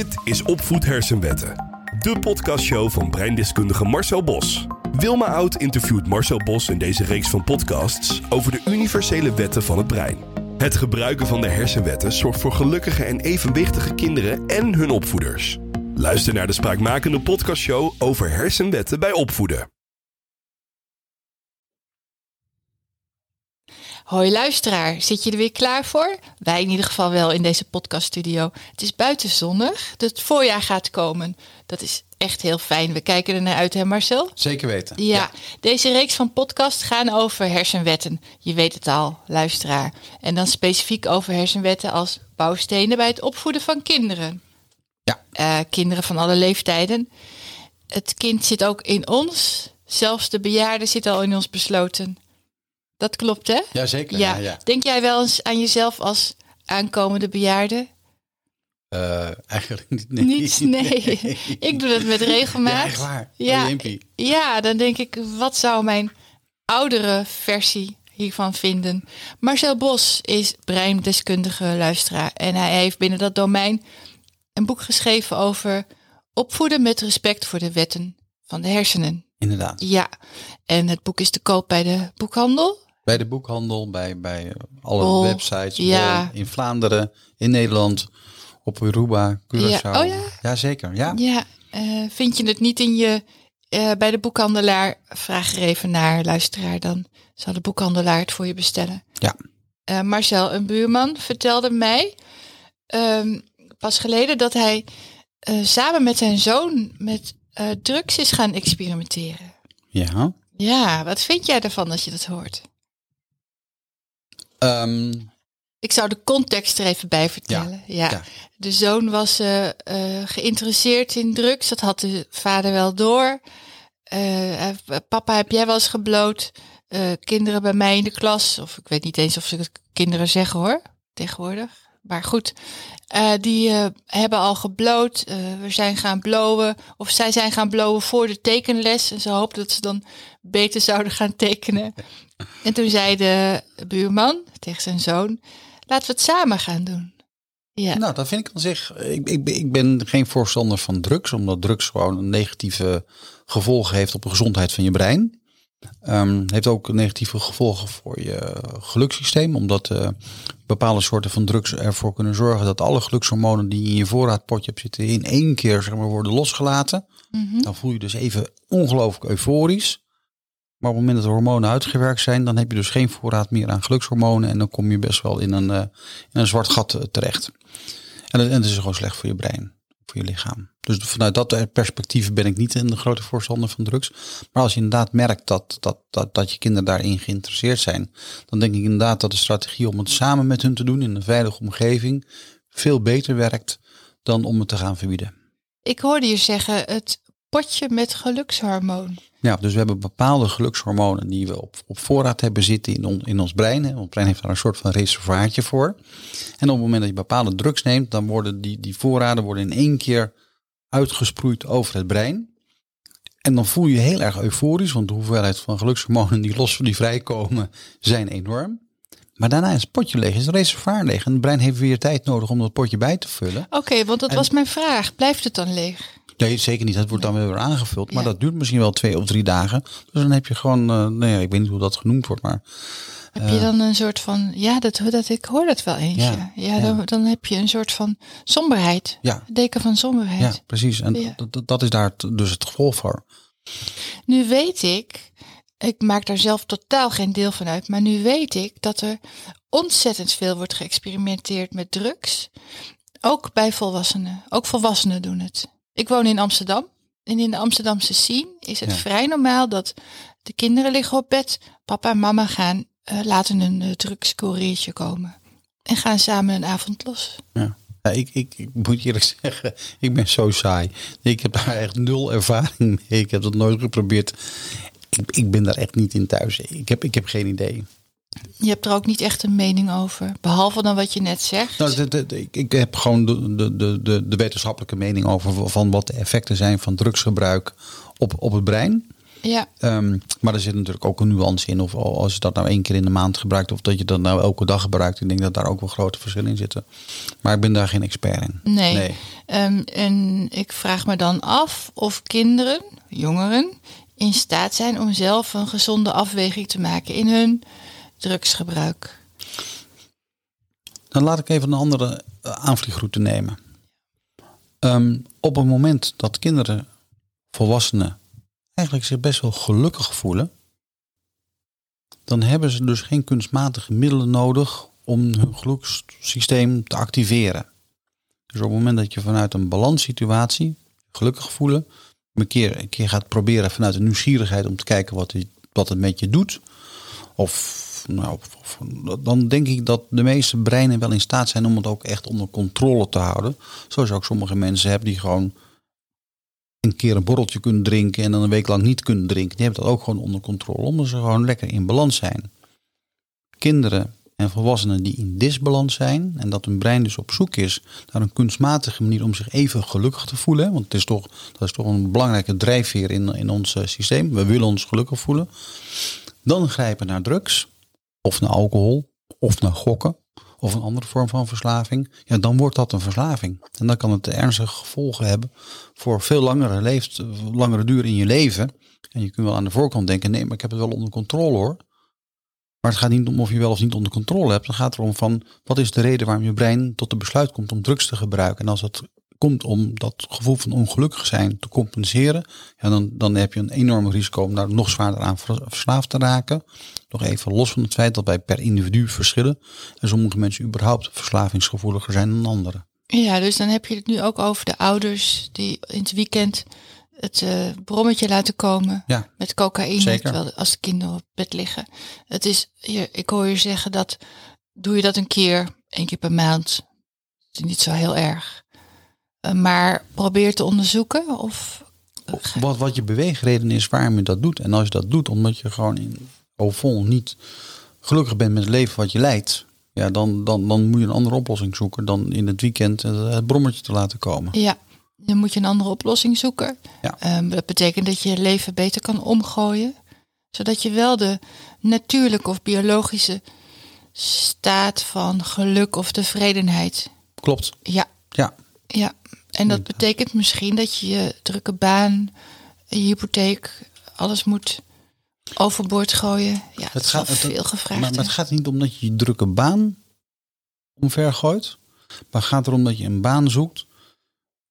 Dit is Opvoed Hersenwetten. De podcastshow van breindeskundige Marcel Bos. Wilma Oud interviewt Marcel Bos in deze reeks van podcasts over de universele wetten van het brein. Het gebruiken van de hersenwetten zorgt voor gelukkige en evenwichtige kinderen en hun opvoeders. Luister naar de spraakmakende podcastshow over hersenwetten bij opvoeden. Hoi luisteraar, zit je er weer klaar voor? Wij in ieder geval wel in deze podcaststudio. Het is buiten zonnig, het voorjaar gaat komen. Dat is echt heel fijn. We kijken er naar uit, hè Marcel? Zeker weten. Ja, deze reeks van podcasts gaan over hersenwetten. Je weet het al, luisteraar. En dan specifiek over hersenwetten als bouwstenen bij het opvoeden van kinderen. Ja. Eh, kinderen van alle leeftijden. Het kind zit ook in ons. Zelfs de bejaarde zit al in ons besloten. Dat klopt, hè? Jazeker. Ja. Ja, ja. Denk jij wel eens aan jezelf als aankomende bejaarde? Eh, eigenlijk niet. Nee. Niets, nee. Ik doe dat met regelmaat. Ja, echt waar. Ja, Oh, jempie. ja, dan denk ik, wat zou mijn oudere versie hiervan vinden? Marcel Bos is breindeskundige luisteraar en hij heeft binnen dat domein een boek geschreven over opvoeden met respect voor de wetten van de hersenen. Inderdaad. Ja, en het boek is te koop bij de boekhandel. Bij de boekhandel, bij, bij alle Bol, websites. ja. Bol, in Vlaanderen, in Nederland, op Aruba, Curaçao. Ja, oh ja? Jazeker, ja. Ja, eh, vind je het niet in je eh, bij de boekhandelaar? Vraag er even naar, luisteraar. Dan zal de boekhandelaar het voor je bestellen. Ja. Eh, Marcel, een buurman, vertelde mij ehm, pas geleden dat hij samen met zijn zoon met drugs is gaan experimenteren. Ja. Ja, wat vind jij ervan als je dat hoort? Ehm, Ik zou de context er even bij vertellen. Ja. ja. De zoon was eh, eh, geïnteresseerd in drugs. Dat had de vader wel door. Eh, papa, heb jij wel eens gebloot? Kinderen bij mij in de klas, of ik weet niet eens of ze het kinderen zeggen hoor, tegenwoordig. Maar goed, die hebben al gebloot. we zijn gaan blowen. Of zij zijn gaan blowen voor de tekenles. En ze hoopten dat ze dan beter zouden gaan tekenen. En toen zei de buurman tegen zijn zoon: Laten we het samen gaan doen. Ja. Nou, dat vind ik aan zich. Ik, ik, ben- ik ben geen voorstander van drugs, omdat drugs gewoon een negatieve gevolgen heeft op de gezondheid van je brein. Ehm, heeft ook negatieve gevolgen voor je gelukssysteem, omdat eh, bepaalde soorten van drugs ervoor kunnen zorgen dat alle gelukshormonen die in je voorraadpotje hebt zitten in één keer zeg maar, worden losgelaten. Mhm. Dan voel je dus even ongelooflijk euforisch. Maar op het moment dat de hormonen uitgewerkt zijn, dan heb je dus geen voorraad meer aan gelukshormonen. En dan kom je best wel in een, eh, in een zwart gat eh, terecht. En, dat- en het is gewoon slecht voor je brein, voor je lichaam. Dus vanuit dat perspectief ben ik niet een grote voorstander van drugs. Maar als je inderdaad merkt dat, dat, dat, dat je kinderen daarin geïnteresseerd zijn, dan denk ik inderdaad dat de strategie om het samen met hun te doen in een veilige omgeving veel beter werkt dan om het te gaan verbieden. Ik hoorde je zeggen het potje met gelukshormoon. Ja, dus we hebben bepaalde gelukshormonen die we op, op voorraad hebben zitten in, on- in ons brein. hè. Ons brein heeft daar een soort van reservaatje voor. En op het moment dat je bepaalde drugs neemt, dan worden die, die voorraden worden in één keer uitgesproeid over het brein. En dan voel je je heel erg euforisch, want de hoeveelheid van gelukshormonen die los die vrijkomen zijn enorm. Maar daarna is het potje leeg, is het reservoir leeg. En het brein heeft weer tijd nodig om dat potje bij te vullen. Oké, want dat En- was mijn vraag. Blijft het dan leeg? Nee, zeker niet. Dat wordt dan weer aangevuld. Maar Ja. dat duurt misschien wel twee of drie dagen. Dus dan heb je gewoon, eh nou ja, ik weet niet hoe dat genoemd wordt, maar Heb je dan een soort van, ja, dat, dat, ik hoor dat wel eens. Ja, Ja. Dan, dan heb je een soort van somberheid. ja, Deken van somberheid. ja precies. En dat, dat- is daar dus het gevolg voor. Nu weet ik, ik maak daar zelf totaal geen deel van uit, maar nu weet ik dat er ontzettend veel wordt geëxperimenteerd met drugs. Ook bij volwassenen. Ook volwassenen doen het. Ik woon in Amsterdam. En in de Amsterdamse scene is het Ja. vrij normaal dat de kinderen liggen op bed. Papa en mama gaan, eh, laten een uh, drugscouriertje komen. En gaan samen een avond los. Ja. Ja, ik, ik, ik moet je eerlijk zeggen, ik ben zo saai. Ik heb daar echt nul ervaring mee. Ik heb dat nooit geprobeerd. Ik, ik ben daar echt niet in thuis. Ik heb, ik heb geen idee. Je hebt er ook niet echt een mening over. Behalve dan wat je net zegt. Nou, de- de- de- ik, ik heb gewoon de, de, de, de, de wetenschappelijke mening over van wat de effecten zijn van drugsgebruik op, op het brein. Ja, Ehm, maar er zit natuurlijk ook een nuance in. Of al- als je dat nou één keer in de maand gebruikt. Of dat je dat nou elke dag gebruikt. Ik denk dat daar ook wel grote verschillen in zitten. Maar ik ben daar geen expert in. nee. Nee. Ehm, en ik vraag me dan af of kinderen, jongeren, in staat zijn om zelf een gezonde afweging te maken in hun drugsgebruik. Dan laat ik even een andere eh, aanvliegroute nemen. Ehm, op het moment dat kinderen, volwassenen, eigenlijk zich best wel gelukkig voelen, dan hebben ze dus geen kunstmatige middelen nodig om hun gelukssysteem te activeren. Dus op het moment dat je vanuit een balanssituatie gelukkig voelen, een keer, een keer gaat proberen vanuit een nieuwsgierigheid om te kijken wat, die- wat het met je doet, of, nou, dan denk ik dat de meeste breinen wel in staat zijn om het ook echt onder controle te houden. Zoals je ook sommige mensen hebt die gewoon een keer een borreltje kunnen drinken en dan een week lang niet kunnen drinken. Die hebben dat ook gewoon onder controle, omdat ze gewoon lekker in balans zijn. Kinderen en volwassenen die in disbalans zijn en dat hun brein dus op zoek is naar een kunstmatige manier om zich even gelukkig te voelen. Want het is toch, dat is toch een belangrijke drijfveer in, in ons eh, systeem. We willen ons gelukkig voelen. Dan grijpen naar drugs of naar alcohol of naar gokken of een andere vorm van verslaving. Ja, dan wordt dat een verslaving. En dan kan het ernstige gevolgen hebben voor veel langere, leeft, langere duur in je leven. En je kunt wel aan de voorkant denken, nee, maar ik heb het wel onder controle hoor. Maar het gaat niet om of je wel of niet onder controle hebt. Het gaat erom van, wat is de reden waarom je brein tot de besluit komt om drugs te gebruiken. En als het komt om dat gevoel van ongelukkig zijn te compenseren, ja, dan, dan heb je een enorm risico om daar nog zwaarder aan vers- verslaafd te raken. Nog even los van het feit dat wij per individu verschillen. En sommige mensen überhaupt verslavingsgevoeliger zijn dan anderen. Ja, dus dan heb je het nu ook over de ouders die in het weekend het eh, brommetje laten komen Ja, met cocaïne, Zeker. terwijl als de kinderen op bed liggen. Het is, je, ik hoor je zeggen dat doe je dat een keer, één keer per maand, is niet zo heel erg. Eh, maar probeer te onderzoeken of wat, wat je beweegreden is waarom je dat doet. En als je dat doet omdat je gewoon in fond niet gelukkig bent met het leven wat je leidt. Ja, dan, dan, dan moet je een andere oplossing zoeken dan in het weekend het, het brommetje te laten komen. Ja, dan moet je een andere oplossing zoeken. Ja. Ehm, dat betekent dat je je leven beter kan omgooien. Zodat je wel de natuurlijke of biologische staat van geluk of tevredenheid. Klopt. Ja, Ja, ja. En dat betekent misschien dat je je drukke baan, je hypotheek, alles moet overboord gooien. Ja, het, het- veel gevraagd. Maar, het gaat niet om dat je je drukke baan omver gooit. Maar het gaat erom dat je een baan zoekt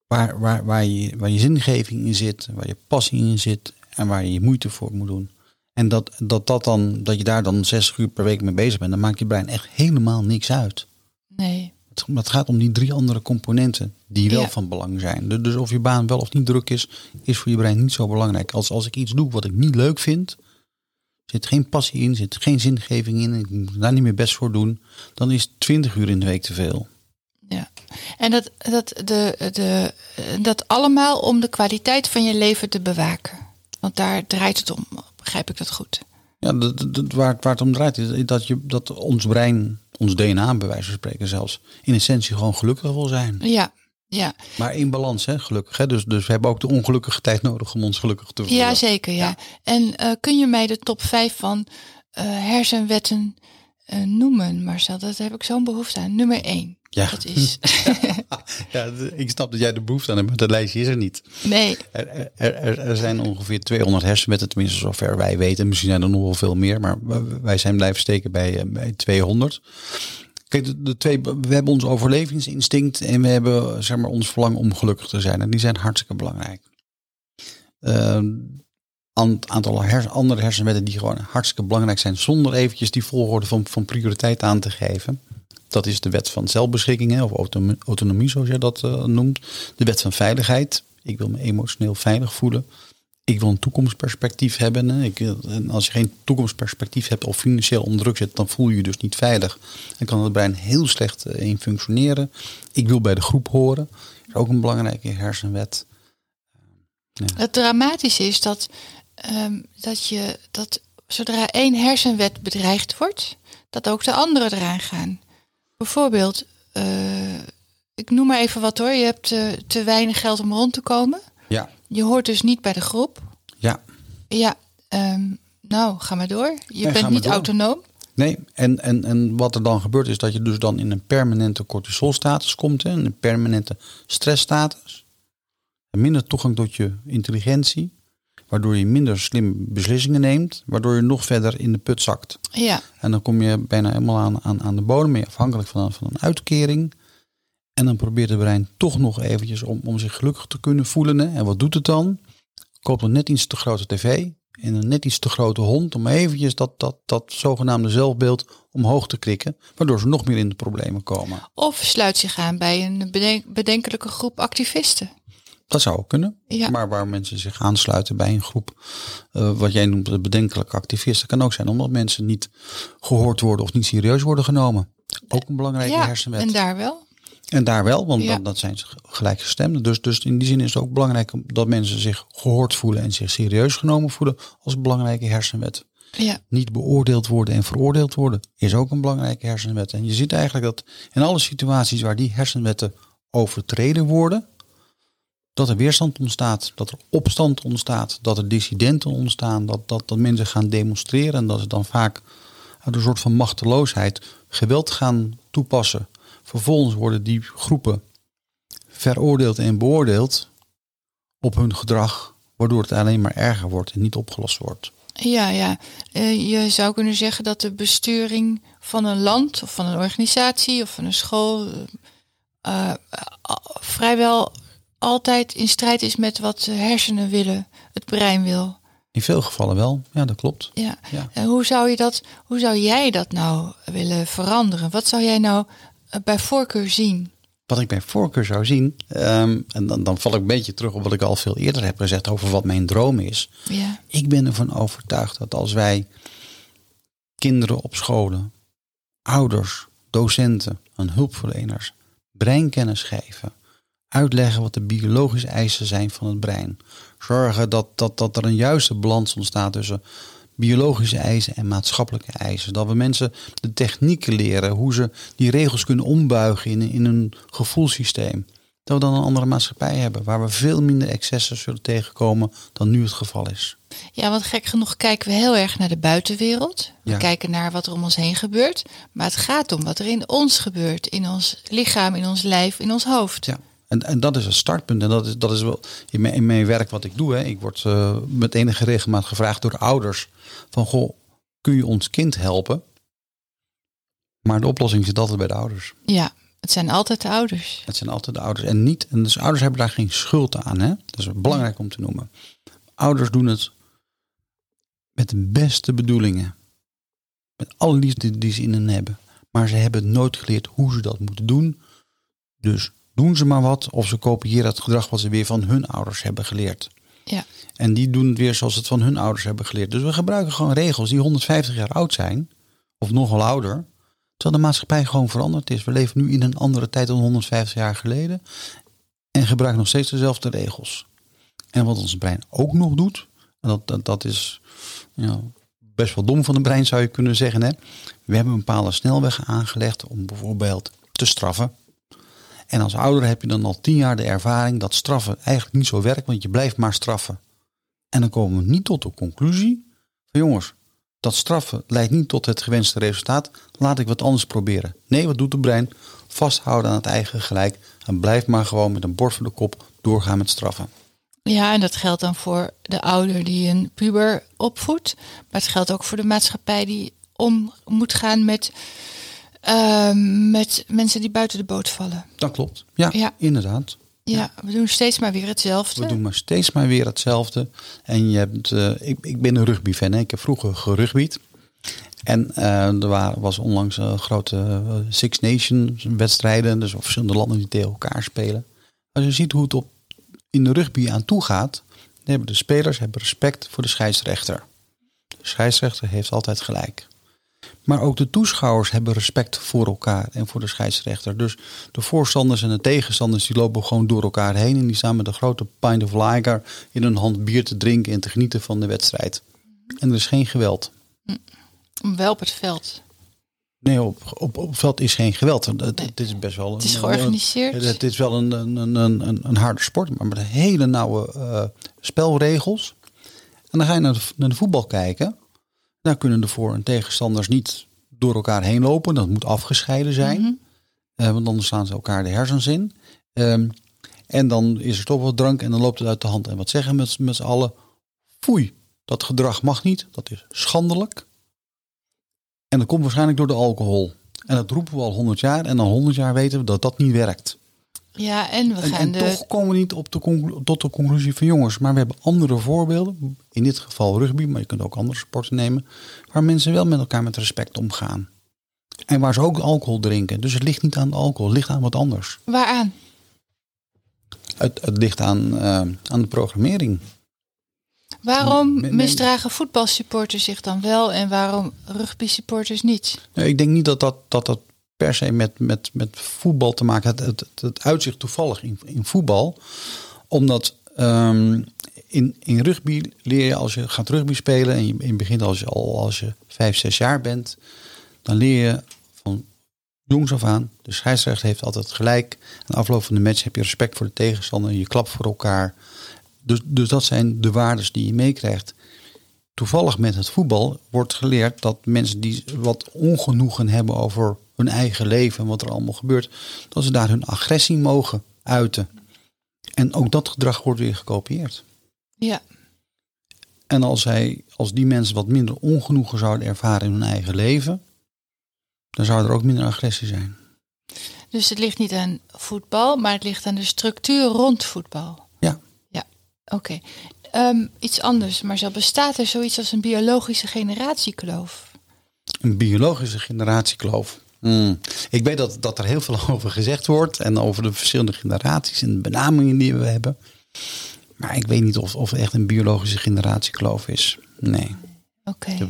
waar, waar, waar, je, waar je zingeving in zit, waar je passie in zit en waar je je moeite voor moet doen. En dat, dat, dat, dan, dat je daar dan 60 uur per week mee bezig bent, dan maakt je brein echt helemaal niks uit. Nee. Het gaat om die drie andere componenten die wel Ja. van belang zijn. Dus, dus of je baan wel of niet druk is, is voor je brein niet zo belangrijk. Als, als ik iets doe wat ik niet leuk vind, zit geen passie in, zit geen zingeving in, ik moet daar niet meer best voor doen, dan is 20 uur in de week te veel. Ja, en dat, dat, de, de, dat allemaal om de kwaliteit van je leven te bewaken. Want daar draait het om, begrijp ik dat goed? Ja, dat, waar, het- waar het om draait is dat, je, dat ons brein, ons DNA bij wijze van spreken zelfs, in essentie gewoon gelukkig wil zijn. Ja, ja. Maar in balans, hè, gelukkig. Hè? Dus, dus we hebben ook de ongelukkige tijd nodig om ons gelukkig te voelen. ja zeker. Ja. En eh, kun je mij de top 5 van eh, hersenwetten eh, noemen, Marcel? Dat heb ik zo'n behoefte aan. Nummer 1. Ja. Dat is. Ja, ik snap dat jij de behoefte aan hebt, maar dat lijstje is er niet. nee. Er, er, er, zijn ongeveer 200 hersenwetten, tenminste zover wij weten. Misschien zijn er nog wel veel meer, maar wij zijn blijven steken bij, bij 200. Kijk, de, twee, we hebben ons overlevingsinstinct en we hebben zeg maar, ons verlangen om gelukkig te zijn. En die zijn hartstikke belangrijk. Een aantal hers- andere hersenwetten die gewoon hartstikke belangrijk zijn, zonder eventjes die volgorde van, van prioriteit aan te geven. Dat is de wet van zelfbeschikking, of autonomie, autonomie zoals jij dat eh, noemt. De wet van veiligheid. Ik wil me emotioneel veilig voelen. Ik wil een toekomstperspectief hebben. Ik, en als je geen toekomstperspectief hebt of financieel onder druk zit, dan voel je je dus niet veilig. En kan het brein heel slecht eh, in functioneren. Ik wil bij de groep horen. Dat is ook een belangrijke hersenwet. Het dramatische is dat, ehm, dat je dat zodra één hersenwet bedreigd wordt, dat ook de andere eraan gaan. Bijvoorbeeld, eh, ik noem maar even wat hoor. Je hebt eh, te weinig geld om rond te komen. Ja, Je hoort dus niet bij de groep. ja, Ja, ehm, nou, ga maar door. Je bent niet autonoom. Nee, en, en, en wat er dan gebeurt is dat je dus dan in een permanente cortisolstatus komt, hè, een permanente stressstatus. En minder toegang tot je intelligentie, waardoor je minder slim beslissingen neemt, waardoor je nog verder in de put zakt. Ja, En dan kom je bijna helemaal aan, aan, aan de bodem, ben je afhankelijk van, van een uitkering. En dan probeert het brein toch nog eventjes om, om zich gelukkig te kunnen voelen. Hè. En wat doet het dan? Koopt een net iets te grote tv en een net iets te grote hond om eventjes dat, dat, dat zogenaamde zelfbeeld omhoog te krikken. Waardoor ze nog meer in de problemen komen. of sluit zich aan bij een beden- bedenkelijke groep activisten. Dat zou ook kunnen. Ja. Maar waar mensen zich aansluiten bij een groep, eh, wat jij noemt de bedenkelijke activisten, kan ook zijn omdat mensen niet gehoord worden of niet serieus worden genomen. Ook een belangrijke Ja, hersenwet. en daar wel. En daar wel, want Ja. dan, dat zijn ze gelijkgestemden. Dus, dus in die zin is het ook belangrijk dat mensen zich gehoord voelen en zich serieus genomen voelen als belangrijke hersenwet. Ja, Niet beoordeeld worden en veroordeeld worden is ook een belangrijke hersenwet. En je ziet eigenlijk dat in alle situaties waar die hersenwetten overtreden worden, dat er weerstand ontstaat, dat er opstand ontstaat, dat er dissidenten ontstaan, dat, dat, dat mensen gaan demonstreren en dat ze dan vaak uit een soort van machteloosheid geweld gaan toepassen. Vervolgens worden die groepen veroordeeld en beoordeeld op hun gedrag, waardoor het alleen maar erger wordt en niet opgelost wordt. ja, ja. Eh, je zou kunnen zeggen dat de besturing van een land of van een organisatie of van een school eh, eh, vrijwel altijd in strijd is met wat de hersenen willen, het brein wil. In veel gevallen wel, ja dat klopt. Ja. Ja. En hoe zou je dat, hoe zou jij dat nou willen veranderen? Wat zou jij nou bij voorkeur zien? Wat ik bij voorkeur zou zien, ehm, en dan, dan val ik een beetje terug op wat ik al veel eerder heb gezegd over wat mijn droom is. Ja, Ik ben ervan overtuigd dat als wij kinderen op scholen, ouders, docenten en hulpverleners breinkennis geven, uitleggen wat de biologische eisen zijn van het brein, zorgen dat, dat, dat er een juiste balans ontstaat tussen biologische eisen en maatschappelijke eisen. Dat we mensen de technieken leren, hoe ze die regels kunnen ombuigen in, in een gevoelssysteem. Dat we dan een andere maatschappij hebben, waar we veel minder excessen zullen tegenkomen dan nu het geval is. ja, want gek genoeg kijken we heel erg naar de buitenwereld. We Ja. kijken naar wat er om ons heen gebeurt. Maar het gaat om wat er in ons gebeurt. In ons lichaam, in ons lijf, in ons hoofd. Ja. En, en dat is een startpunt. En dat is, dat is wel in mijn, in mijn werk wat ik doe. Hè. Ik word eh, met enige regelmaat gevraagd door ouders: van goh, kun je ons kind helpen? Maar de oplossing zit altijd bij de ouders. Ja, het zijn altijd de ouders. Het zijn altijd de ouders. En niet, en dus ouders hebben daar geen schuld aan. Hè? Dat is belangrijk om te noemen. Ouders doen het met de beste bedoelingen. Met alle liefde die ze in hen hebben. Maar ze hebben nooit geleerd hoe ze dat moeten doen. Dus doen ze maar wat. Of ze kopiëren het gedrag wat ze weer van hun ouders hebben geleerd. Ja, En die doen het weer zoals het van hun ouders hebben geleerd. Dus we gebruiken gewoon regels die 150 jaar oud zijn. Of nog wel ouder. Terwijl de maatschappij gewoon veranderd is. We leven nu in een andere tijd dan 150 jaar geleden. En gebruiken nog steeds dezelfde regels. En wat ons brein ook nog doet. En dat, dat, dat is best wel dom van het brein zou je kunnen zeggen. Hè? We hebben een bepaalde snelweg aangelegd om bijvoorbeeld te straffen. En als ouder heb je dan al tien jaar de ervaring dat straffen eigenlijk niet zo werkt. Want je blijft maar straffen. En dan komen we niet tot de conclusie van jongens, dat straffen leidt niet tot het gewenste resultaat. Laat ik wat anders proberen. Nee, wat doet het brein? Vasthouden aan het eigen gelijk. En blijf maar gewoon met een bord voor de kop doorgaan met straffen. Ja, en dat geldt dan voor de ouder die een puber opvoedt. Maar het geldt ook voor de maatschappij die om moet gaan met, ehm, met mensen die buiten de boot vallen. Dat klopt. Ja, Ja. inderdaad. Ja, we doen steeds maar weer hetzelfde. We doen maar steeds maar weer hetzelfde. En je hebt, eh, ik, ik ben een rugbyfan. Hè. Ik heb vroeger gerugbied. En eh, er waren, was onlangs een grote eh, Six Nations wedstrijden. Dus verschillende landen die tegen elkaar spelen. Als je ziet hoe het op, in de rugby aan toe gaat. Dan hebben de spelers hebben respect voor de scheidsrechter. De scheidsrechter heeft altijd gelijk. Maar ook de toeschouwers hebben respect voor elkaar en voor de scheidsrechter. Dus de voorstanders en de tegenstanders die lopen gewoon door elkaar heen. En die staan met een grote pint of lager in hun hand bier te drinken en te genieten van de wedstrijd. En er is geen geweld. Wel op het veld. Nee, op, op, op veld is geen geweld. Het, is best wel. Het is georganiseerd. een- Het is wel een, een, een, een, een harde sport, maar met hele nauwe eh, spelregels. En dan ga je naar de, naar de voetbal kijken. Daar kunnen de voor- en tegenstanders niet door elkaar heen lopen. Dat moet afgescheiden zijn. Mhm. Eh, want anders slaan ze elkaar de hersens in. Ehm, en dan is er toch wat drank en dan loopt het uit de hand. En wat zeggen we met, met z'n allen? Foei, dat gedrag mag niet. Dat is schandelijk. En dat komt waarschijnlijk door de alcohol. En dat roepen we al 100 jaar. En al 100 jaar weten we dat dat niet werkt. Ja, en we En, gaan en de... toch komen we niet op de tot de conclusie van jongens. Maar we hebben andere voorbeelden. In dit geval rugby, maar je kunt ook andere sporten nemen. Waar mensen wel met elkaar met respect omgaan. En waar ze ook alcohol drinken. Dus het ligt niet aan de alcohol, het ligt aan wat anders. Waaraan? Het, het ligt aan, eh, aan de programmering. Waarom misdragen voetbalsupporters zich dan wel en waarom rugby supporters niet? Nou, ik denk niet dat dat, dat, dat per se met, met, met voetbal te maken. Het, het, het uitzicht toevallig in, in voetbal. Omdat ehm, in, in rugby leer je als je gaat rugby spelen en je, in begin als je al als je vijf, zes jaar bent, dan leer je van jongs af aan. De scheidsrechter heeft altijd gelijk. Aan afloop van de match heb je respect voor de tegenstander. Je klapt voor elkaar. Dus, dus dat zijn de waardes die je meekrijgt. Toevallig met het voetbal wordt geleerd dat mensen die wat ongenoegen hebben over hun eigen leven en wat er allemaal gebeurt, dat ze daar hun agressie mogen uiten. En ook dat gedrag wordt weer gekopieerd. Ja, En als, hij, als die mensen wat minder ongenoegen zouden ervaren in hun eigen leven, dan zou er ook minder agressie zijn. dus het ligt niet aan voetbal, maar het ligt aan de structuur rond voetbal. Ja. Ja, oké. Ehm, iets anders, Marcel. Bestaat er zoiets als een biologische generatiekloof? Een biologische generatiekloof. Hmm. Ik weet dat, dat er heel veel over gezegd wordt en over de verschillende generaties en de benamingen die we hebben. Maar ik weet niet of, of er echt een biologische generatiekloof is. Nee. Oké.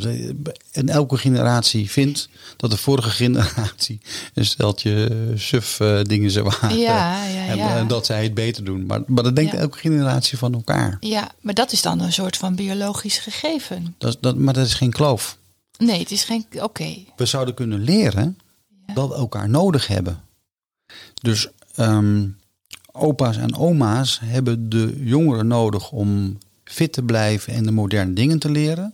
En elke generatie vindt dat de vorige generatie een steltje suf eh, dingen ze waren. Ja, ja, En, ja. dat zij het beter doen. Maar, maar dat denkt elke generatie van elkaar. Ja, maar dat is dan een soort van biologisch gegeven. Dat, dat, maar dat is geen kloof. Nee, het is geen. Oké. We zouden kunnen leren dat we elkaar nodig hebben. Dus ehm, opa's en oma's hebben de jongeren nodig om fit te blijven en de moderne dingen te leren.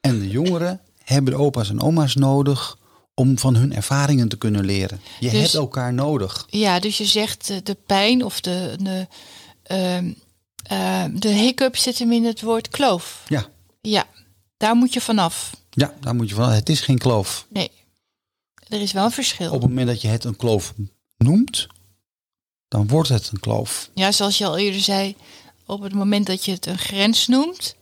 En de jongeren hebben de opa's en oma's nodig om van hun ervaringen te kunnen leren. Je Dus- hebt elkaar nodig. Ja, dus je zegt eh, de pijn of de, de, ehm, ehm, de hiccup zit hem in het woord kloof. Ja, Ja, daar moet je vanaf. ja daar moet je van. Het is geen kloof. Nee, er is wel een verschil. Op het moment dat je het een kloof noemt, dan wordt het een kloof. Ja, zoals je al eerder zei, op het moment dat je het een grens noemt,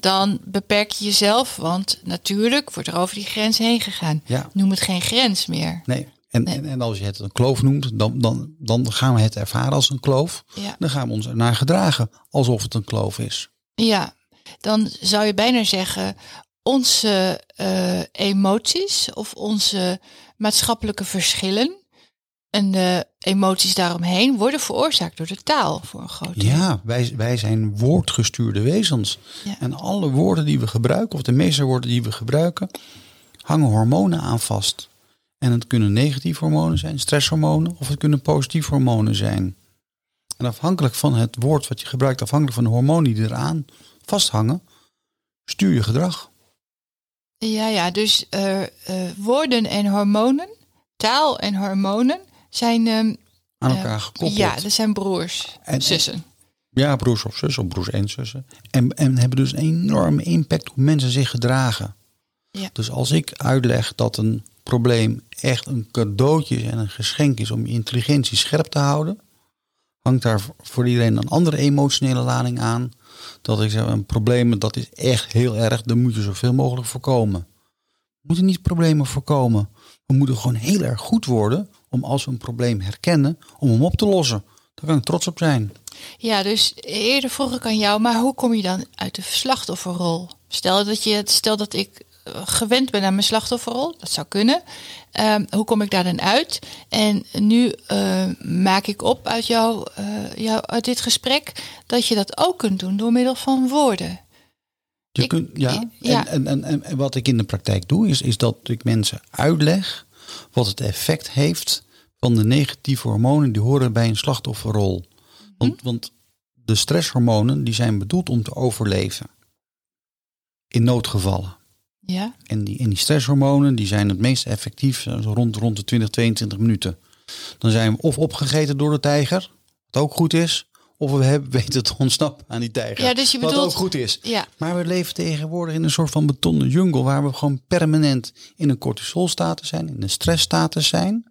dan beperk je jezelf, want natuurlijk wordt er over die grens heen gegaan. Ja. Noem het geen grens meer. Nee. En, Nee. En, en als je het een kloof noemt, dan, dan, dan gaan we het ervaren als een kloof. Ja. Dan gaan we ons ernaar gedragen alsof het een kloof is. Ja, dan zou je bijna zeggen, onze eh, emoties of onze maatschappelijke verschillen en de emoties daaromheen worden veroorzaakt door de taal voor een groot deel. Ja, wij, wij zijn woordgestuurde wezens. Ja. En alle woorden die we gebruiken, of de meeste woorden die we gebruiken, hangen hormonen aan vast. En het kunnen negatieve hormonen zijn, stresshormonen, of het kunnen positieve hormonen zijn. En afhankelijk van het woord wat je gebruikt, afhankelijk van de hormonen die eraan vasthangen, stuur je gedrag. Ja, ja, dus eh, eh, woorden en hormonen, taal en hormonen zijn, ehm, Aan eh, elkaar gekoppeld. ja, dat zijn broers, En- zussen. Ja, broers of zus, of broers en zussen. En, en hebben dus een enorme impact hoe mensen zich gedragen. Ja. Dus als ik uitleg dat een probleem echt een cadeautje is en een geschenk is om je intelligentie scherp te houden, hangt daar voor iedereen een andere emotionele lading aan. Dat ik zeg, een probleem dat is echt heel erg, dan moet je zoveel mogelijk voorkomen. We moeten niet problemen voorkomen. We moeten gewoon heel erg goed worden om als we een probleem herkennen, om hem op te lossen. Daar kan ik trots op zijn. Ja, dus eerder vroeg ik aan jou, maar hoe kom je dan uit de slachtofferrol? Stel dat, je, stel dat ik gewend ben aan mijn slachtofferrol, dat zou kunnen. Ehm, hoe kom ik daar dan uit? En nu eh, maak ik op uit, jou, eh, jou, uit dit gesprek dat je dat ook kunt doen door middel van woorden. Je Ik- kunt, ja, ja. En, en, en, en wat ik in de praktijk doe, is, is dat ik mensen uitleg wat het effect heeft van de negatieve hormonen die horen bij een slachtofferrol. Want, want de stresshormonen die zijn bedoeld om te overleven. in noodgevallen. Ja. En die, en die stresshormonen die zijn het meest effectief eh, rond, rond de 20, 22 minuten. Dan zijn we of opgegeten door de tijger, wat ook goed is. Of we hebben, weten te ontsnappen aan die tijger, Ja, dus je wat bedoelt- ook goed is. Ja. Maar we leven tegenwoordig in een soort van betonnen jungle waar we gewoon permanent in een cortisolstatus zijn, in een stressstatus zijn.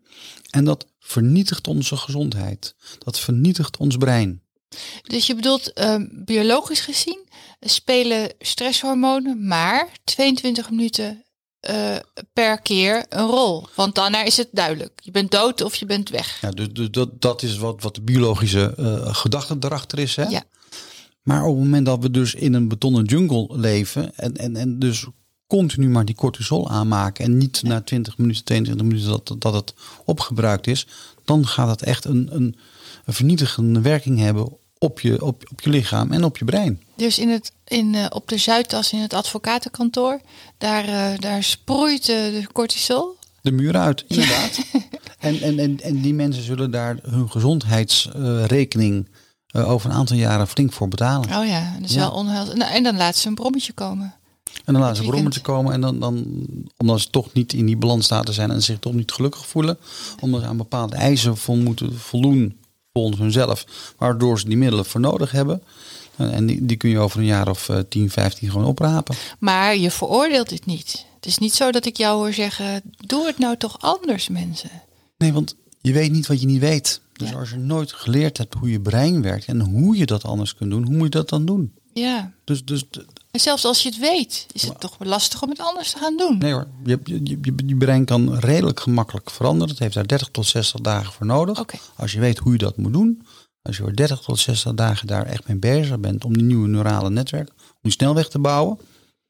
En dat vernietigt onze gezondheid. Dat vernietigt ons brein. Dus je bedoelt, ehm, biologisch gezien spelen stresshormonen maar 22 minuten eh, per keer een rol. Want daarna is het duidelijk. Je bent dood of je bent weg. Ja, dus, dus dat, dat is wat, wat de biologische eh, gedachte erachter is. Hè? Ja. Maar op het moment dat we dus in een betonnen jungle leven en, en, en dus continu maar die cortisol aanmaken en niet na 20 minuten, 22 minuten dat, dat het opgebruikt is, dan gaat het echt een, een, een vernietigende werking hebben op je, op, op je lichaam en op je brein. Dus in het, in, eh, op de Zuidas in het advocatenkantoor, daar, eh, daar sproeit eh, de cortisol. De muur uit, inderdaad. En, en, en, en die mensen zullen daar hun gezondheidsrekening over een aantal jaren flink voor betalen. Oh ja, dat is Ja. wel onheil. Nou, en dan laat ze een brommetje komen. En dan laten ze weekend. brommen te komen en dan, dan, omdat ze toch niet in die balansstaten zijn en zich toch niet gelukkig voelen, omdat ze aan bepaalde eisen vol moeten voldoen volgens hunzelf, waardoor ze die middelen voor nodig hebben. Eh, En die, die kun je over een jaar of eh, 10, 15 gewoon oprapen. Maar je veroordeelt dit niet. Het is niet zo dat ik jou hoor zeggen, doe het nou toch anders mensen. Nee, want je weet niet wat je niet weet. Dus Ja. als je nooit geleerd hebt hoe je brein werkt en hoe je dat anders kunt doen, hoe moet je dat dan doen? Ja, Dus, dus en zelfs als je het weet, is het toch lastig om het anders te gaan doen. nee hoor, je, je, je, je- brein kan redelijk gemakkelijk veranderen. Het heeft daar 30 tot 60 dagen voor nodig. Als je weet hoe je dat moet doen, als je voor 30 tot 60 dagen daar echt mee bezig bent om die nieuwe neurale netwerk, om die snelweg te bouwen,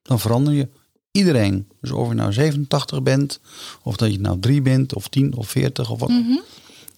dan verander je iedereen. Dus of je nou 87 bent, of dat je nou 3 bent, of 10 of 40 of wat. Mhm.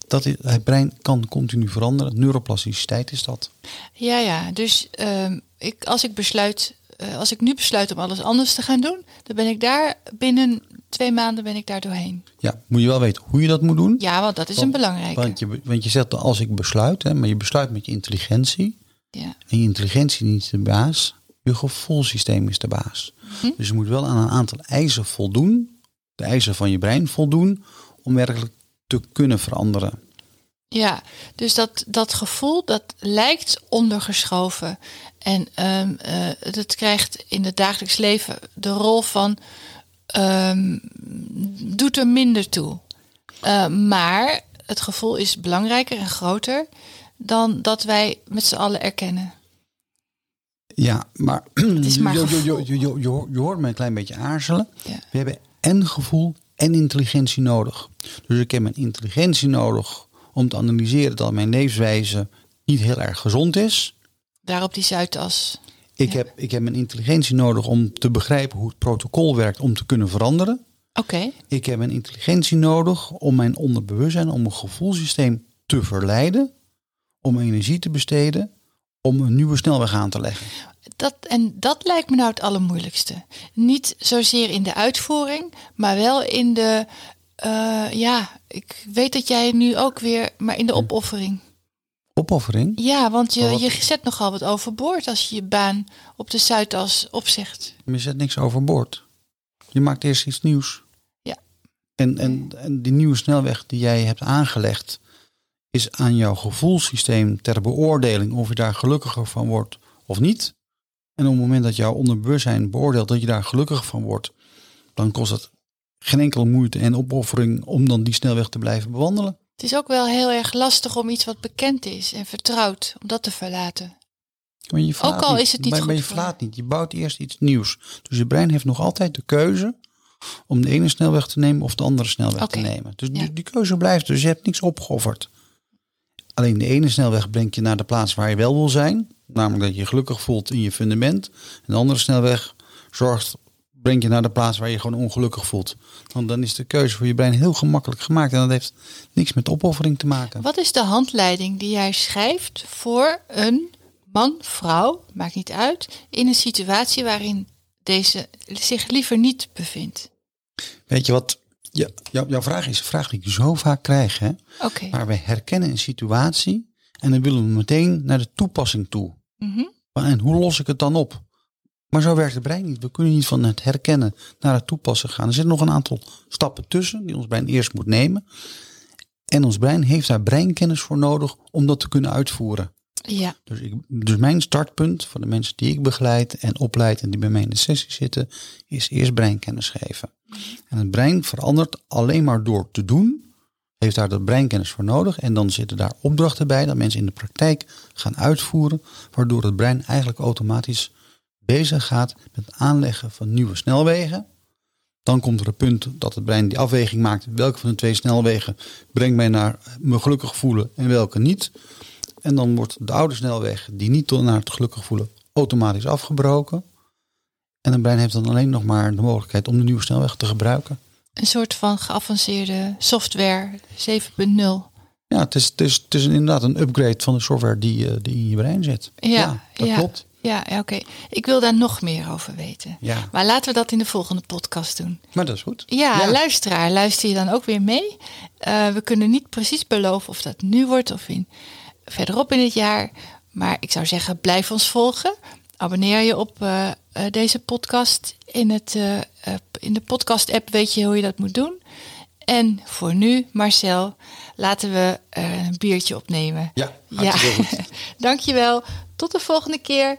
Dat is, het brein kan continu veranderen. Neuroplasticiteit is dat. Ja, ja. Dus ehm, ik, als ik besluit, eh, als ik nu besluit om alles anders te gaan doen, dan ben ik daar binnen twee maanden ben ik daar doorheen. Ja, moet je wel weten hoe je dat moet doen. Ja, want dat is een belangrijke. Want je, want je zegt als ik besluit, hè, maar je besluit met je intelligentie. Ja. En je intelligentie niet de baas, je gevoelssysteem is de baas. Mhm. Dus je moet wel aan een aantal eisen voldoen, de eisen van je brein voldoen, om werkelijk te kunnen veranderen. Ja, dus dat, dat gevoel dat lijkt ondergeschoven. En eh, het krijgt in het dagelijks leven de rol van ehm, doet er minder toe. Eh, maar het gevoel is belangrijker en groter dan dat wij met z'n allen erkennen. Ja, maar, is maar je, je, je, je, je, je hoort- je hoort me een klein beetje aarzelen. Ja. We hebben en gevoel en intelligentie nodig. Dus ik heb mijn intelligentie nodig om te analyseren dat mijn levenswijze niet heel erg gezond is. Daar op die Zuidas. Ik, Ja. heb, ik heb mijn intelligentie nodig om te begrijpen hoe het protocol werkt om te kunnen veranderen. Oké, Ik heb mijn intelligentie nodig om mijn onderbewustzijn, om mijn gevoelssysteem te verleiden, om energie te besteden, om een nieuwe snelweg aan te leggen. dat, en dat lijkt me nou het allermoeilijkste. Niet zozeer in de uitvoering, maar wel in de. Eh, ja, ik weet dat jij nu ook weer, maar in de opoffering. Opoffering? Ja, want je, wat- je zet nogal wat overboord als je je baan op de Zuidas opzegt. Je zet niks overboord. Je maakt eerst iets nieuws. Ja. En, en, en die nieuwe snelweg die jij hebt aangelegd, is aan jouw gevoelssysteem ter beoordeling of je daar gelukkiger van wordt of niet. En op het moment dat jouw onderbewustzijn beoordeelt dat je daar gelukkig van wordt, dan kost het geen enkele moeite en opoffering om dan die snelweg te blijven bewandelen. Het is ook wel heel erg lastig om iets wat bekend is en vertrouwd, om dat te verlaten. Maar je Ook al niet. is het niet maar, goed maar je verlaat niet. Je bouwt eerst iets nieuws. Dus je brein heeft nog altijd de keuze om de ene snelweg te nemen of de andere snelweg te nemen. Dus Ja. die, die keuze blijft. Dus je hebt niks opgeofferd. Alleen de ene snelweg brengt je naar de plaats waar je wel wil zijn. Namelijk dat je je gelukkig voelt in je fundament. En de andere snelweg zorgt, brengt je naar de plaats waar je gewoon ongelukkig voelt. Want dan is de keuze voor je brein heel gemakkelijk gemaakt. En dat heeft niks met opoffering te maken. Wat is de handleiding die jij schrijft voor een man, vrouw, maakt niet uit, in een situatie waarin deze zich liever niet bevindt? Weet je wat? Ja, jou- jouw vraag is een vraag die ik zo vaak krijg. Hè? Oké. Maar wij herkennen een situatie en dan willen we meteen naar de toepassing toe. Mhm. En hoe los ik het dan op? Maar zo werkt het brein niet. We kunnen niet van het herkennen naar het toepassen gaan. Er zitten nog een aantal stappen tussen die ons brein eerst moet nemen. En ons brein heeft daar breinkennis voor nodig om dat te kunnen uitvoeren. Ja, Dus, ik, dus mijn startpunt voor de mensen die ik begeleid en opleid en die bij mij in de sessie zitten, is eerst breinkennis geven. En het brein verandert alleen maar door te doen, heeft daar de breinkennis voor nodig. En dan zitten daar opdrachten bij dat mensen in de praktijk gaan uitvoeren, waardoor het brein eigenlijk automatisch bezig gaat met het aanleggen van nieuwe snelwegen. Dan komt er een punt dat het brein die afweging maakt. Welke van de twee snelwegen brengt mij naar me gelukkig voelen en welke niet. En dan wordt de oude snelweg, die niet tot naar het gelukkig voelen, automatisch afgebroken. En het brein heeft dan alleen nog maar de mogelijkheid om de nieuwe snelweg te gebruiken. een soort van geavanceerde software 7.0. Ja, het is, het, is, het is inderdaad een upgrade van de software die, eh, die in je brein zit. Ja, dat ja. klopt. Ja, ja oké. Ik wil daar nog meer over weten. Ja, Maar laten we dat in de volgende podcast doen. maar dat is goed. Ja, Ja. luisteraar, luister je dan ook weer mee? Eh, we kunnen niet precies beloven of dat nu wordt of in, verderop in het jaar. Maar ik zou zeggen, blijf ons volgen. Abonneer je op eh, eh, deze podcast. In, het, in de podcast-app weet je hoe je dat moet doen. En voor nu, Marcel, laten we een biertje opnemen. Ja, Ja, hartstikke goed. dankjewel. Tot de volgende keer.